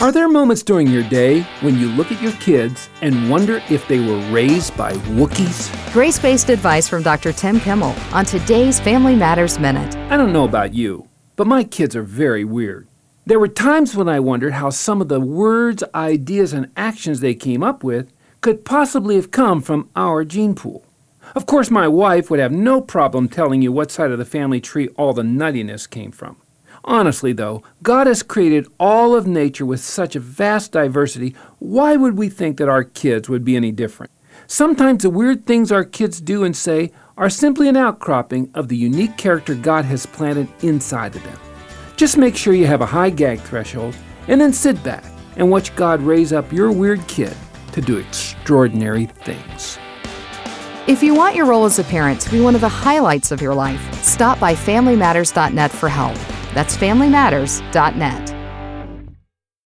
Are there moments during your day when you look at your kids and wonder if they were raised by Wookiees? Grace based advice from Dr. Tim Kimmel on today's Family Matters Minute. I don't know about you, but my kids are very weird. There were times when I wondered how some of the words, ideas, and actions they came up with could possibly have come from our gene pool. Of course, my wife would have no problem telling you what side of the family tree all the nuttiness came from. Honestly, though, God has created all of nature with such a vast diversity. Why would we think that our kids would be any different? Sometimes the weird things our kids do and say are simply an outcropping of the unique character God has planted inside of them. Just make sure you have a high gag threshold and then sit back and watch God raise up your weird kid to do extraordinary things. If you want your role as a parent to be one of the highlights of your life, stop by FamilyMatters.net for help. That's FamilyMatters.net.